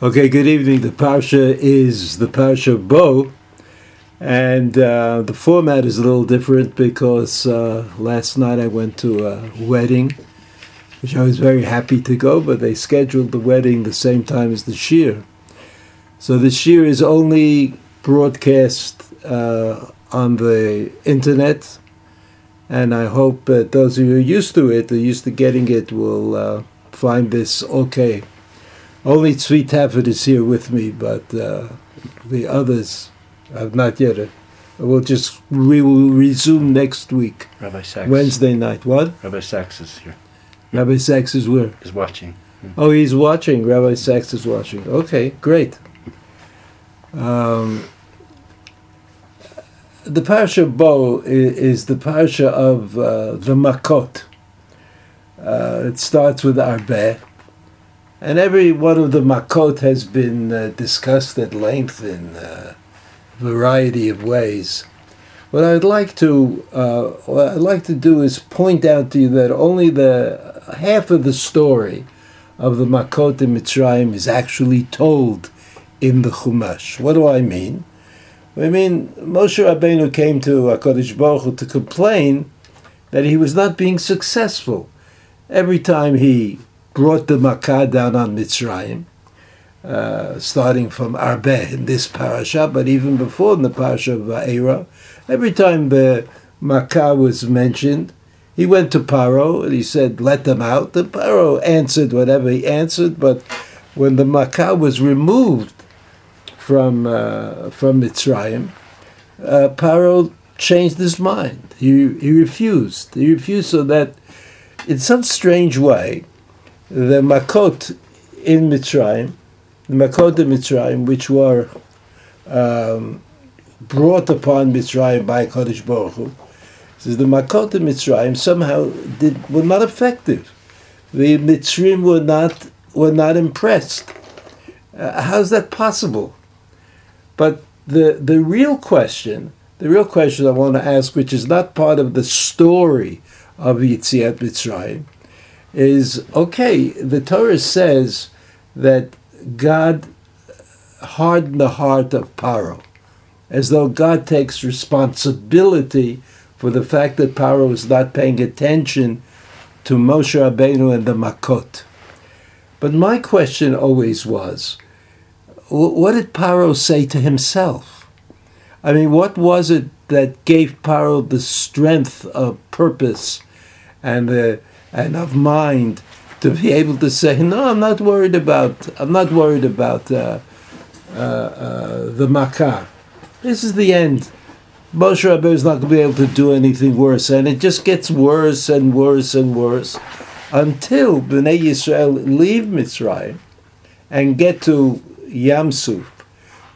Okay, good evening. The Parsha is the Parsha Bo, and uh, the format is a little different because uh, last night I went to a wedding, which I was very happy to go, but they scheduled the wedding the same time as the Shiur. So the Shiur is only broadcast uh, on the internet, and I hope that those of you who are used to it, are used to getting it, will uh, find this okay. Only Tzvi Taffet is here with me, but uh, the others have not yet. Uh, we'll just we will resume next week, Rabbi Sachs. Wednesday night. What? Rabbi Sachs is here. Rabbi Sachs is where? Is watching. Oh, he's watching. Rabbi Sachs is watching. Okay, great. Um, the parsha Bo is, is the parsha of uh, the Makot. Uh, it starts with Arbeh, and every one of the Makot has been uh, discussed at length in a variety of ways. What I'd like to uh, what I'd like to do is point out to you that only the half of the story of the Makot in Mitzrayim is actually told in the Chumash. What do I mean? I mean Moshe Rabbeinu came to Hakadosh Baruch Hu to complain that he was not being successful. Every time he brought the Makkah down on Mitzrayim, uh, starting from Arbeh in this parasha, but even before in the parasha of Va'era, every time the Makkah was mentioned, he went to Paro and he said, "Let them out." The Paro answered whatever he answered, but when the Makkah was removed from uh, from Mitzrayim, uh, Paro changed his mind. He he refused. He refused so that, in some strange way, the Makot in Mitzrayim, the Makot in Mitzrayim, which were um, brought upon Mitzrayim by Kodesh Baruch Hu, says the Makot in Mitzrayim somehow did were not effective. The Mitzrayim were not were not impressed. Uh, how's that possible? But the the real question, the real question I want to ask, which is not part of the story of Yitziat Mitzrayim, is okay. The Torah says that God hardened the heart of Paro, as though God takes responsibility for the fact that Paro is not paying attention to Moshe Rabbeinu and the Makot. But my question always was, what did Paro say to himself? I mean, what was it that gave Paro the strength of purpose and the and of mind to be able to say, "No, I'm not worried about. I'm not worried about uh, uh, uh, the Makkah. This is the end. Moshe Rabbeinu is not going to be able to do anything worse, and it just gets worse and worse and worse until Bnei Yisrael leave Mitzrayim and get to Yam Suf,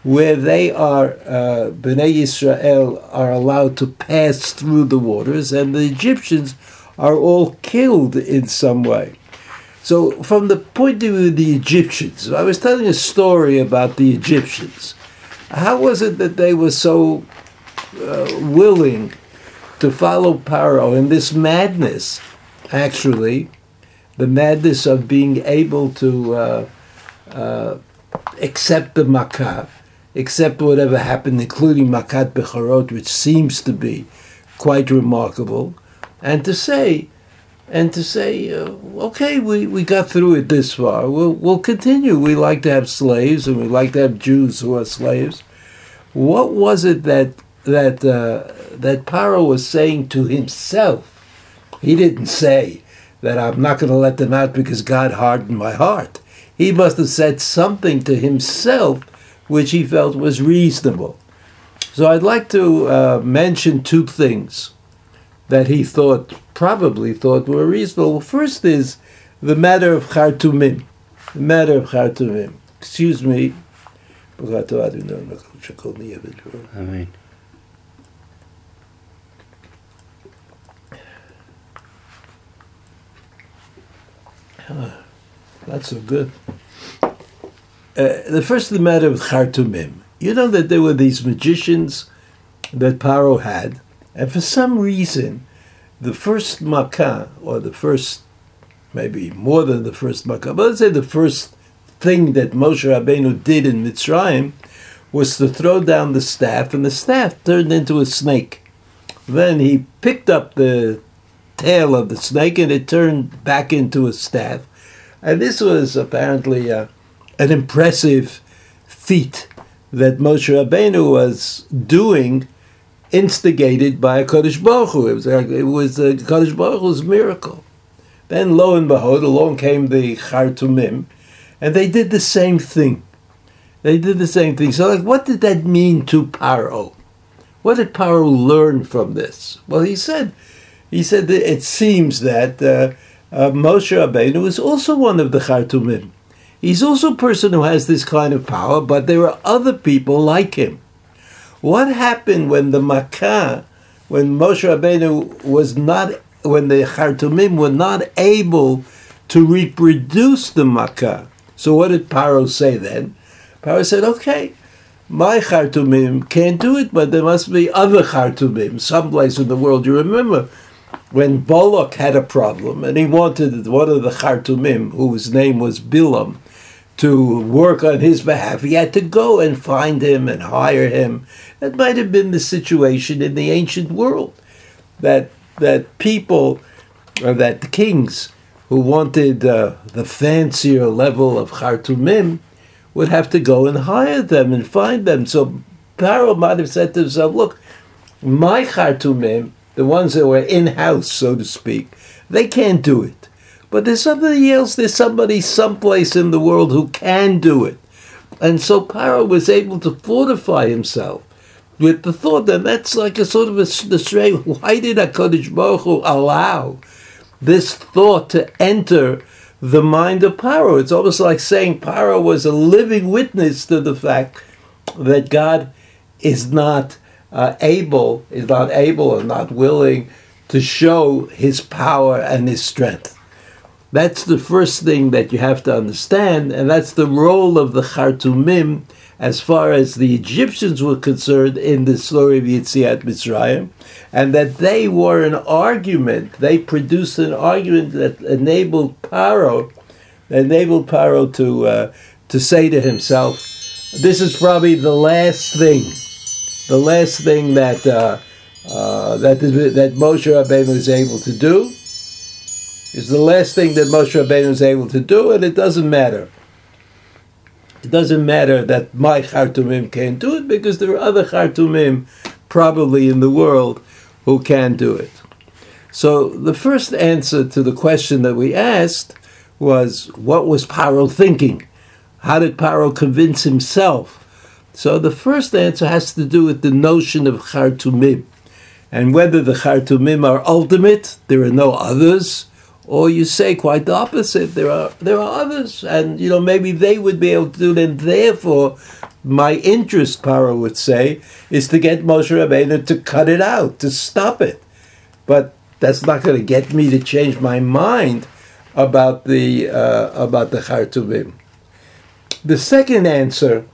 where they are, uh, Bnei Yisrael are allowed to pass through the waters, and the Egyptians are all killed in some way. So, from the point of view of the Egyptians, I was telling a story about the Egyptians. How was it that they were so uh, willing to follow Paro in this madness? Actually, the madness of being able to uh, uh, accept the Makkah, accept whatever happened, including Makat Bechorot, which seems to be quite remarkable, and to say, and to say, uh, okay, we, we got through it this far. We'll, we'll continue. We like to have slaves, and we like to have Jews who are slaves. What was it that that uh, that Paro was saying to himself? He didn't say that I'm not going to let them out because God hardened my heart. He must have said something to himself which he felt was reasonable. So I'd like to uh, mention two things that he thought, probably thought were reasonable. First is the matter of Chartumim. The matter of Chartumim. Excuse me. I mean, Not so good. Uh, the first the matter of Chartumim. You know that there were these magicians that Paro had, and for some reason, the first Makkah, or the first, maybe more than the first Makkah, but let's say the first thing that Moshe Rabbeinu did in Mitzrayim was to throw down the staff, and the staff turned into a snake. Then he picked up the tail of the snake, and it turned back into a staff. And this was apparently uh, an impressive feat that Moshe Rabbeinu was doing, instigated by a Kodesh Baruch Hu. It was, it was a Kodesh Baruch Hu's miracle. Then, lo and behold, along came the Chartumim, and they did the same thing. They did the same thing. So, like, what did that mean to Paro? What did Paro learn from this? Well, he said, he said that it seems that uh, uh, Moshe Rabbeinu is also one of the Chartumim. He's also a person who has this kind of power, but there are other people like him. What happened when the Makkah, when Moshe Rabbeinu was not, when the Chartumim were not able to reproduce the Makkah? So what did Paro say then? Paro said, okay, my Chartumim can't do it, but there must be other Chartumim someplace in the world. You remember when Balak had a problem and he wanted one of the Chartumim, whose name was Bilam, to work on his behalf, he had to go and find him and hire him. That might have been the situation in the ancient world, that that people, or that kings who wanted uh, the fancier level of Chartumim would have to go and hire them and find them. So Paro might have said to himself, "Look, my Chartumim, the ones that were in house, so to speak, they can't do it." But there's somebody else, there's somebody someplace in the world who can do it. And so Paro was able to fortify himself with the thought that that's like a sort of a, stray. Why did HaKadosh Baruch Hu allow this thought to enter the mind of Paro? It's almost like saying Paro was a living witness to the fact that God is not uh, able, is not able or not willing to show his power and his strength. That's the first thing that you have to understand, and that's the role of the Chartumim as far as the Egyptians were concerned in the story of Yitziat Mitzrayim, and that they were an argument. They produced an argument that enabled Paro, enabled Paro to uh, to say to himself, "This is probably the last thing, the last thing that uh, uh, that that Moshe Rabbeinu was able to do." Is the last thing that Moshe Rabbeinu is able to do, and it doesn't matter. It doesn't matter that my Chartumim can't do it because there are other Chartumim probably in the world who can do it. So the first answer to the question that we asked was, what was Paro thinking? How did Paro convince himself? So the first answer has to do with the notion of Chartumim. And whether the Chartumim are ultimate, there are no others, or you say quite the opposite. There are there are others, and you know maybe they would be able to do it. And therefore, my interest, Paro would say, is to get Moshe Rabbeinu to cut it out, to stop it. But that's not going to get me to change my mind about the uh, about the Chartumim. The second answer,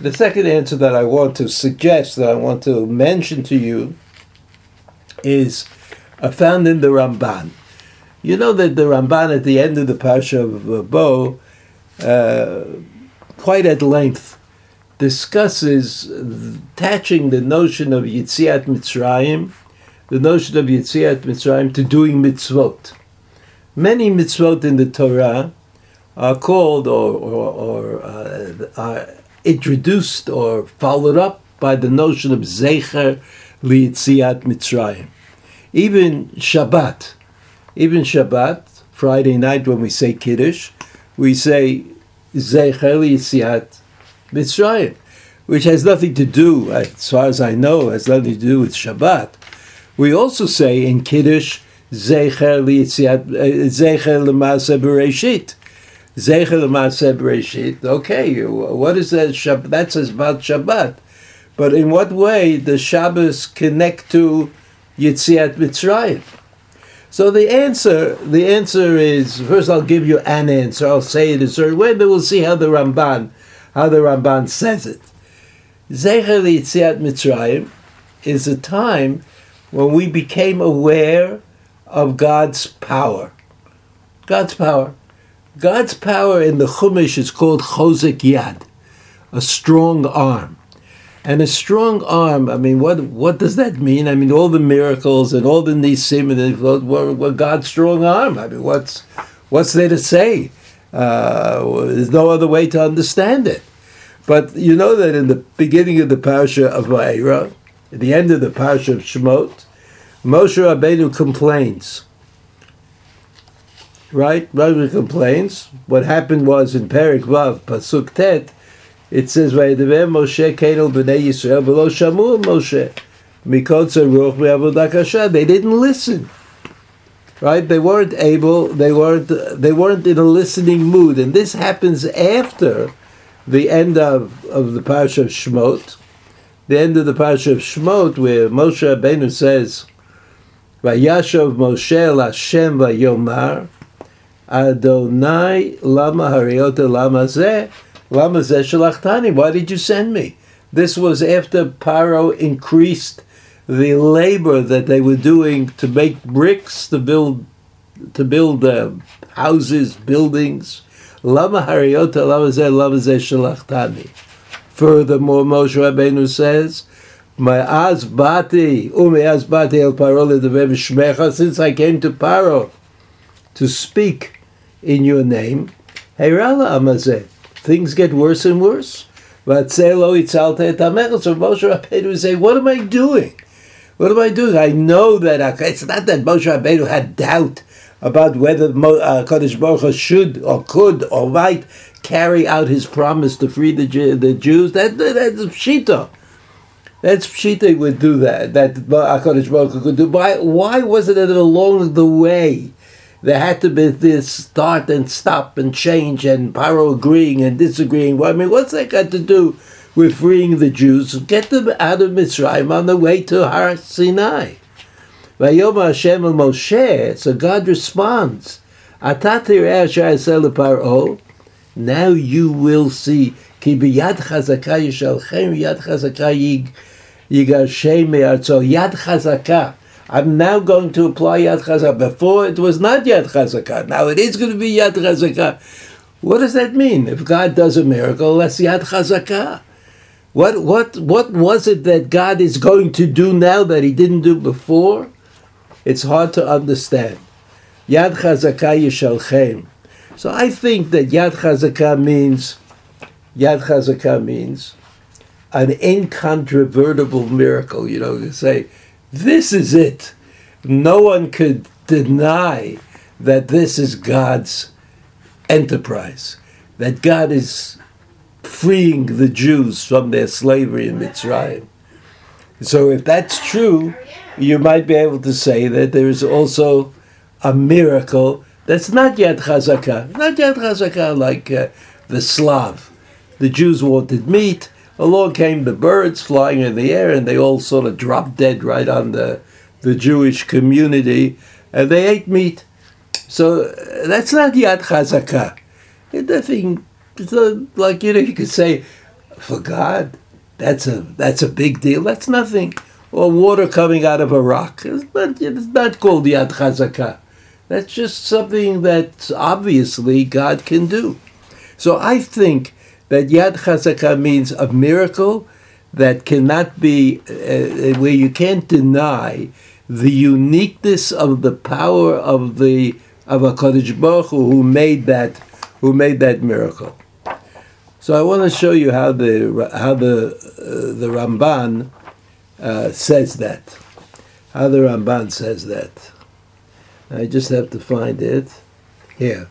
the second answer that I want to suggest, that I want to mention to you, is uh, found in the Ramban. You know that the Ramban at the end of the Parsha of Bo, uh, quite at length, discusses attaching the notion of Yitziat Mitzrayim, the notion of Yitziat Mitzrayim to doing mitzvot. Many mitzvot in the Torah are called or, or, or uh, are introduced or followed up by the notion of Zecher Liyitziat Mitzrayim. Even Shabbat, even Shabbat, Friday night when we say Kiddush, we say Zecher Yitziat Mitzrayim, which has nothing to do, as far as I know, has nothing to do with Shabbat. We also say in Kiddush Zecher Yitziat uh, Zecher L'Maaseh Bereshit. Zecher L'Maaseh Bereshit. Okay, what is that? That says about Shabbat. But in what way does Shabbos connect to Yitziat Mitzrayim? So the answer, the answer is first. I'll give you an answer. I'll say it a certain way, but we'll see how the Ramban, how the Ramban says it. Zecher Yitziat Mitzrayim is a time when we became aware of God's power. God's power. God's power in the Chumash is called Chozek Yad, a strong arm. And a strong arm, I mean, what what does that mean? I mean, all the miracles and all the nisim and were, were God's strong arm. I mean, what's what's there to say? Uh, there's no other way to understand it. But you know that in the beginning of the parasha of Va'era, at the end of the parasha of Shemot, Moshe Rabbeinu complains. Right? Moshe complains. What happened was in Perek Vav, Pasuk Tet, it says, "Vayedaver Moshe Kedel b'nei Yisrael below Shamu Moshe mikotza ruch me'avodah They didn't listen, right? They weren't able. They weren't. They weren't in a listening mood, and this happens after the end of of the parsha of Shmot. The end of the parsha of Shmot, where Moshe Rabbeinu says, "Vayashov Moshe Lashem vayomar Adonai lama hariota lama zeh." Lama Why did you send me? This was after Paro increased the labor that they were doing to make bricks to build to build uh, houses, buildings. Lama Hariota Lama Lama. Furthermore, Moshe Rabbeinu says, "Ma'az bati u'me'az bati el Paro shmecha." Since I came to Paro to speak in your name, Heirala Amazeh things get worse and worse. So Moshe Rabbeinu would say, What am I doing? What am I doing? I know that uh, it's not that Moshe Rabbeinu had doubt about whether uh, Kadosh Baruch Hu should or could or might carry out his promise to free the, the Jews. That, that, that's Pshita. That's Pshita would do that. That Hakadosh Baruch Hu could do. Why? Why was it that along the way there had to be this start and stop and change and Paro agreeing and disagreeing. Well, I mean, what's that got to do with freeing the Jews? Get them out of Mitzrayim on the way to Har Sinai. Vayom Hashem el Moshe. So God responds. Now you will see. Ki chazaka yishalchem yad chazaka yigashem me'arzo. Yad chazaka. I'm now going to apply Yad Chazakah. Before it was not Yad Chazakah. Now it is going to be Yad Chazakah. What does that mean? If God does a miracle, that's Yad Chazakah. What, what, what was it that God is going to do now that He didn't do before? It's hard to understand. Yad Chazakah Yishalchem. So I think that Yad Chazakah means, Yad Chazakah means an incontrovertible miracle. You know, you say, this is it. No one could deny that this is God's enterprise, that God is freeing the Jews from their slavery in Mitzrayim. So, if that's true, you might be able to say that there is also a miracle that's not yet chazakah, not yet chazakah like uh, the Slav. The Jews wanted meat, along came the birds flying in the air, and they all sort of dropped dead right on the, the Jewish community, and they ate meat. So that's not Yad Chazakah. The thing, like you know, you could say, for God, that's a that's a big deal. That's nothing. Or water coming out of a rock. It's not, it's not called Yad Chazakah. That's just something that obviously God can do. So I think that Yad Chazakah means a miracle that cannot be, uh, where you can't deny the uniqueness of the power of the of a Kodesh Baruch Hu, who made that who made that miracle. So I want to show you how the how the uh, the Ramban uh, says that. How the Ramban says that. I just have to find it here.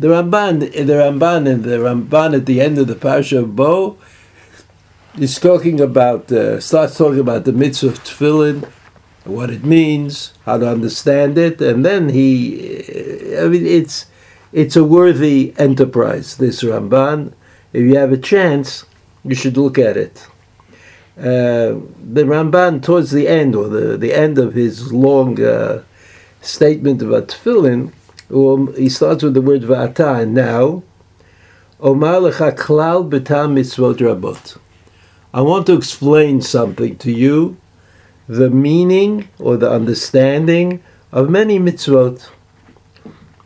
The Ramban, the Ramban, and the Ramban at the end of the Parsha of Bo is talking about, uh, starts talking about the mitzvah of tefillin, what it means, how to understand it, and then he, I mean, it's it's a worthy enterprise. This Ramban, if you have a chance, you should look at it. Uh, the Ramban, towards the end, or the, the end of his long uh, statement about tefillin, Um, he starts with the word va'ata, and now, Omar lecha klal b'tam mitzvot rabot. I want to explain something to you, the meaning or the understanding of many mitzvot.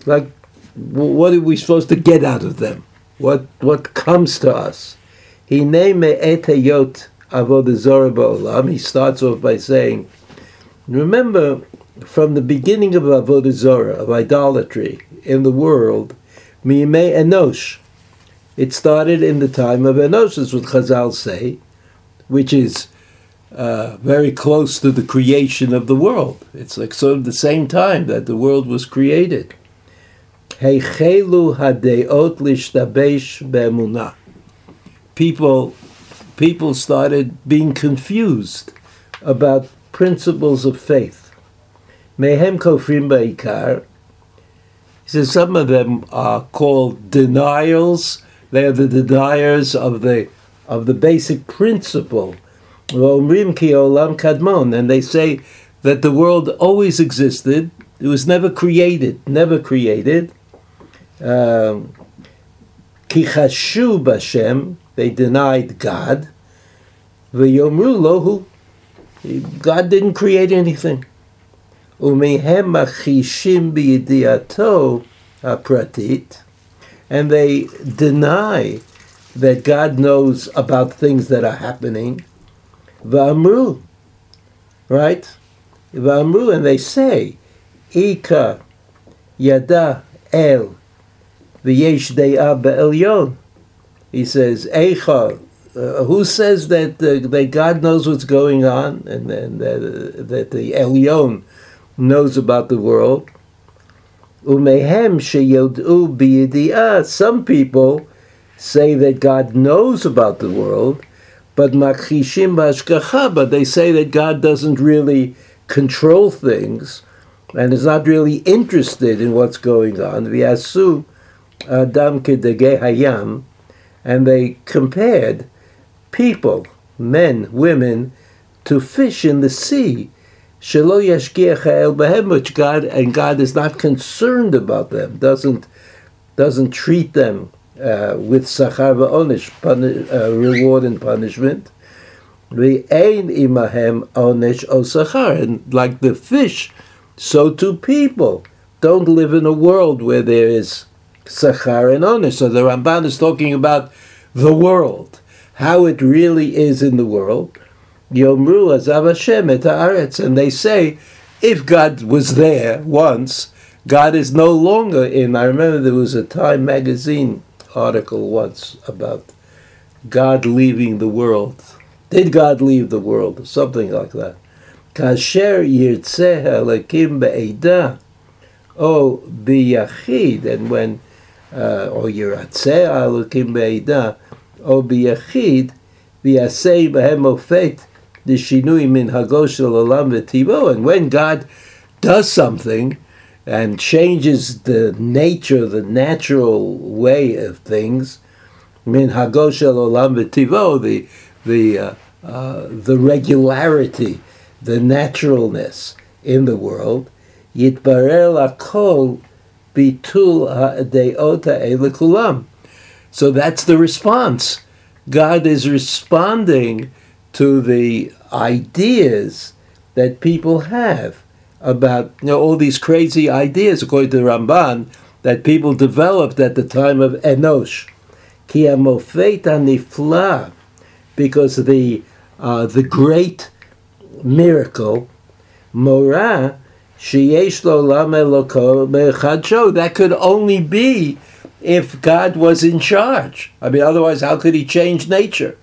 like what are we supposed to get out of them? What what comes to us? He name etayot avodah He starts off by saying, remember from the beginning of avodah zarah of idolatry in the world, miyimei enosh. It started in the time of Enosh, as what Chazal say, which is uh, very close to the creation of the world. It's like sort of the same time that the world was created. Hadeot. People, people started being confused about principles of faith. Mehem kofrim ba'ikar. He says some of them are called denials. They are the deniers of the of the basic principle. Omrim ki olam kadmon, and they say that the world always existed. It was never created, never created. Um, Kichashu b'Hashem, they denied God. V'yomru lohu, God didn't create anything. Umehem achishim b'yidiato apratit, and they deny that God knows about things that are happening. V'amru, right? V'amru, and they say, Ika yada el V'yesh de'ah be'elyon. He says, Eicha, uh, who says that uh, that God knows what's going on and, and uh, that the Elyon knows about the world? Umehem sheyodu. Some people say that God knows about the world, but makishim bashkacha, but they say that God doesn't really control things and is not really interested in what's going on. V'yasu Adam Hayam, and they compared people, men, women, to fish in the sea. Shelo El Behem, which God and God is not concerned about them, doesn't doesn't treat them uh, with sachar v'onish, uh, reward and punishment. Ve'ein imahem onish o and like the fish, so too people don't live in a world where there is Sachar and Onish. So the Ramban is talking about the world, how it really is in the world. Yomru Azav Hashem et haaretz, and they say, if God was there once, God is no longer in. I remember there was a Time magazine article once about God leaving the world. Did God leave the world? Something like that. Kasher yirtzeh halakim be'edah, oh biyachid, and when, uh, or yiratzeh halakim be'edah, oh biyachid, oh, v'yaseh behem ofet, the shinui min hagoshel olam V'Tivo, And when God does something and changes the nature, the natural way of things, min hagoshel olam V'Tivo, the the uh, uh, the regularity, the naturalness in the world, Yitbarel lakol bitul deota elikulam. So that's the response. God is responding to the ideas that people have about you know, all these crazy ideas, according to the Ramban, that people developed at the time of Enosh. Ki nifla, because the uh, the great miracle, Morah, that could only be if God was in charge. I mean, otherwise, how could He change nature?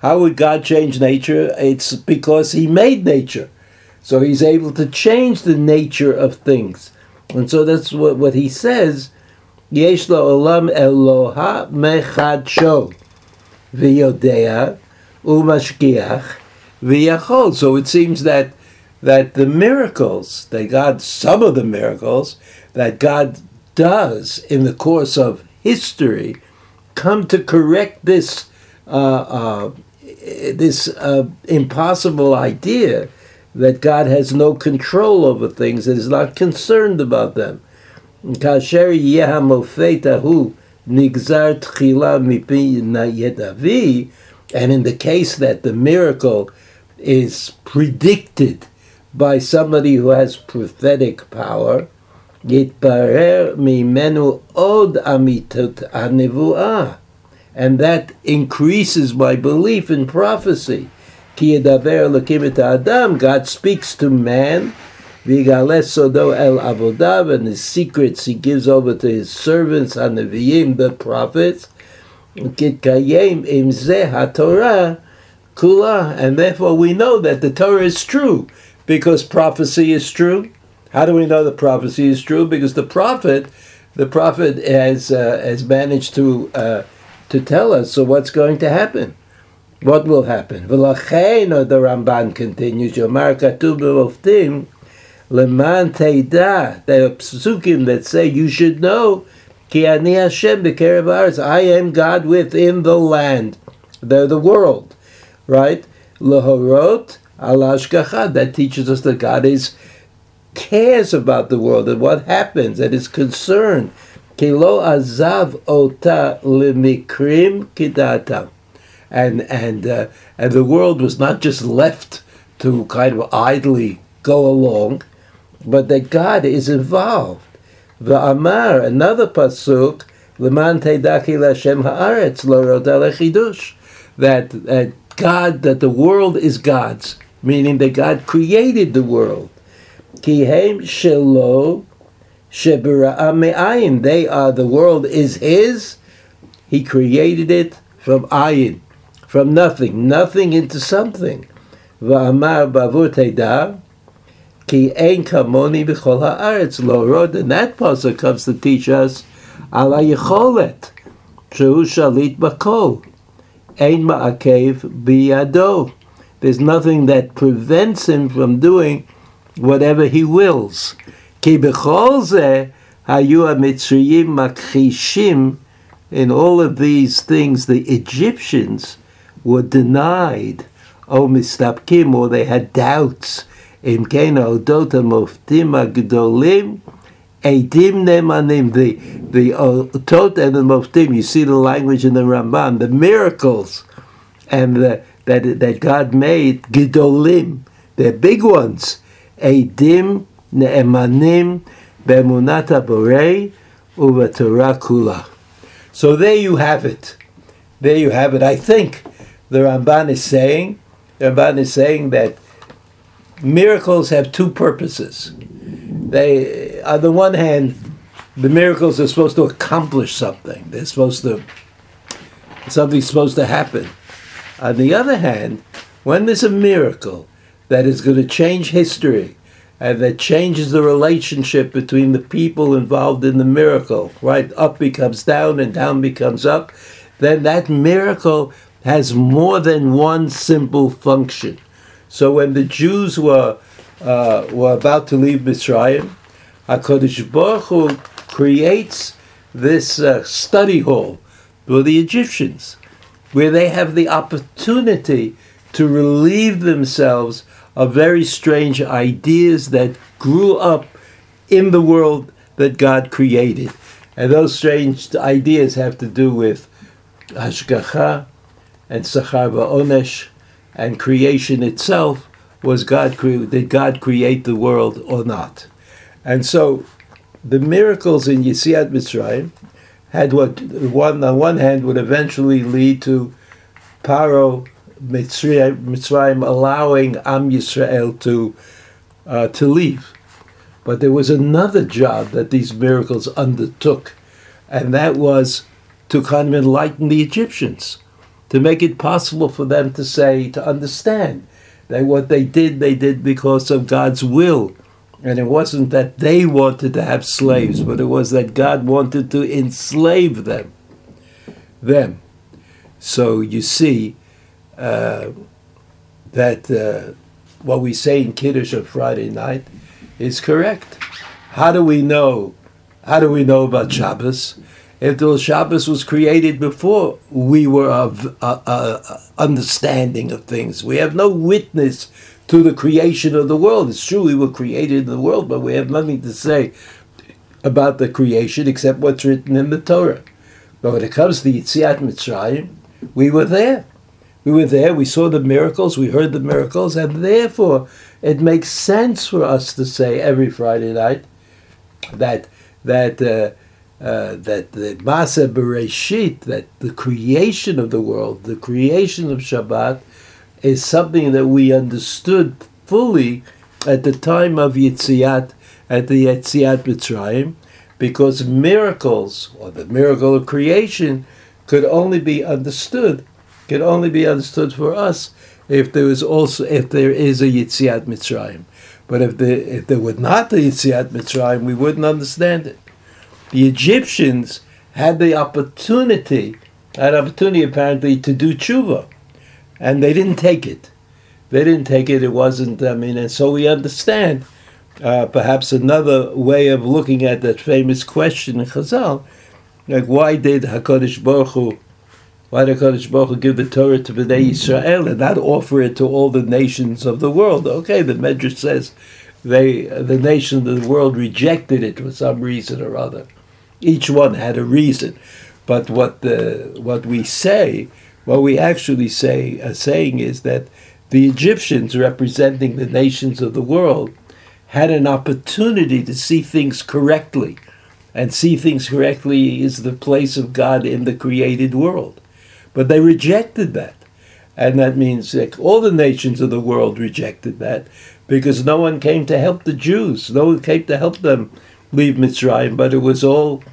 How would God change nature? It's because He made nature. So He's able to change the nature of things. And so that's what, what He says. Yesh olam Eloha mechadsho v'yodea umashkiach v'yachol. So it seems that that the miracles that God, some of the miracles that God does in the course of history, come to correct this uh, uh, this uh, impossible idea that God has no control over things and is not concerned about them. And in the case that the miracle is predicted by somebody who has prophetic power, יתברר ממנו עוד אמיתות הנבואה. and that increases my belief in prophecy. Ki adam, God speaks to man, sodo el avodav, and his secrets he gives over to his servants, and the prophets, kitkayim im haTorah kula, and therefore we know that the Torah is true, because prophecy is true. How do we know the prophecy is true? Because the prophet, the prophet has uh, has managed to. Uh, to tell us. So what's going to happen? What will happen? V'lachein, the Ramban continues, Yomar Katuv Leman Teida, are psukim that say you should know, Ki Ani Hashem I am God within the land, the, the world, right? Lahorot Alashkacha, that teaches us that God is cares about the world and what happens and is concerned. Kilo azav ota limikrim kidatam and and uh, and the world was not just left to kind of idly go along, but that God is involved. The Amar, another pasuk, leman teidaki Lashem haaretz lo chidush, that that God, that the world is God's, meaning that God created the world. Kihem shelo shebira'am They are the world is His. He created it from ayin from nothing, nothing into something. Va'amar bavur teidar, ki ein kamoni b'chol ha'aretz lo rod. And that pasuk comes to teach us ala yicholet, shehu shalit bakol, ein ma'akev biyado. There's nothing that prevents him from doing whatever he wills. Ki b'chol zeh hayu ha'mitzriyim makhishim in all of these things, the Egyptians were denied, O mistapkim, or they had doubts. Im kena odota moftim agdolim, edim nemanim, the the otot and the moftim. You see the language in the Ramban, the miracles, and the, that that God made gedolim, they're big ones. Edim neemanim bemunata borei uvatorah kula. So there you have it. There you have it. I think the Ramban is saying, the Ramban is saying that miracles have two purposes. They, on the one hand, the miracles are supposed to accomplish something. They're supposed to, something's supposed to happen. On the other hand, when there's a miracle that is going to change history and that changes the relationship between the people involved in the miracle, right? Up becomes down and down becomes up, then that miracle has more than one simple function. So when the Jews were uh, were about to leave Mitzrayim, Hakadosh Baruch Hu creates this uh, study hall for the Egyptians, where they have the opportunity to relieve themselves of very strange ideas that grew up in the world that God created. And those strange ideas have to do with Hashgacha, and Sachar Onesh and creation itself was God cre- did God create the world or not? And so the miracles in Yetziat Mitzrayim had what one on one hand would eventually lead to Paro Mitzrayim, allowing Am Yisrael to uh, to leave. But there was another job that these miracles undertook, and that was to kind of enlighten the Egyptians to make it possible for them to say, to understand that what they did, they did because of God's will. And it wasn't that they wanted to have slaves, but it was that God wanted to enslave them. Them. So you see uh, that uh, what we say in Kiddush on Friday night is correct. How do we know? How do we know about Shabbos? if the Shabbos was created before we were of uh, uh, understanding of things. We have no witness to the creation of the world. It's true we were created in the world, but we have nothing to say about the creation except what's written in the Torah. But when it comes to Yitziat Mitzrayim, we were there. We were there, we saw the miracles, we heard the miracles, and therefore it makes sense for us to say every Friday night, that that uh, uh, that the Masa Bereshit, that the creation of the world, the creation of Shabbat, is something that we understood fully at the time of Yitziat, at the Yitziat Mitzrayim, because miracles, or the miracle of creation, could only be understood, could only be understood for us if there is also if there is a Yitziat Mitzrayim. But if there if there were not a Yitziat Mitzrayim, we wouldn't understand it. The Egyptians had the opportunity, had opportunity apparently to do tshuva, and they didn't take it. They didn't take it. It wasn't. I mean, and so we understand. Uh, perhaps another way of looking at that famous question in Chazal, like why did Hakadosh Baruch Hu, why did Hakadosh Baruch give the Torah to Bnei Israel and not offer it to all the nations of the world? Okay, the Medrash says they, the nations of the world rejected it for some reason or other. Each one had a reason, but what the what we say, what we actually say, are saying is that the Egyptians, representing the nations of the world, had an opportunity to see things correctly. And see things correctly is the place of God in the created world. But they rejected that. And that means that all the nations of the world rejected that because no one came to help the Jews. No one came to help them leave Mitzrayim, but it was all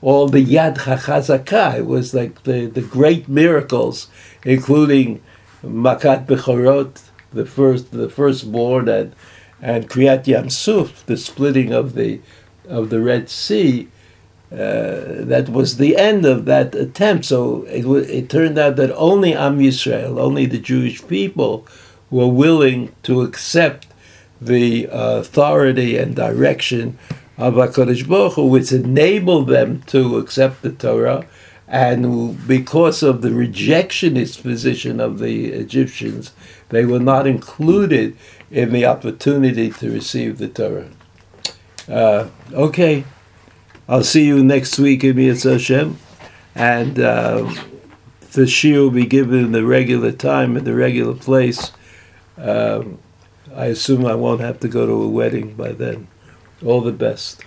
all the Yad HaChazakah. It was like the, the great miracles, including Makat Bechorot, the first the firstborn, and and Kriyat Yam Suf, the splitting of the of the Red Sea. Uh, that was the end of that attempt. So it, it turned out that only Am Yisrael, only the Jewish people, were willing to accept the uh, authority and direction of HaKadosh Baruch Hu, which enabled them to accept the Torah and because of the rejectionist position of the Egyptians, they were not included in the opportunity to receive the Torah. Uh, okay, I'll see you next week in Hashem, and uh, the shiur will be given in the regular time in the regular place. Um, I assume I won't have to go to a wedding by then. All the best.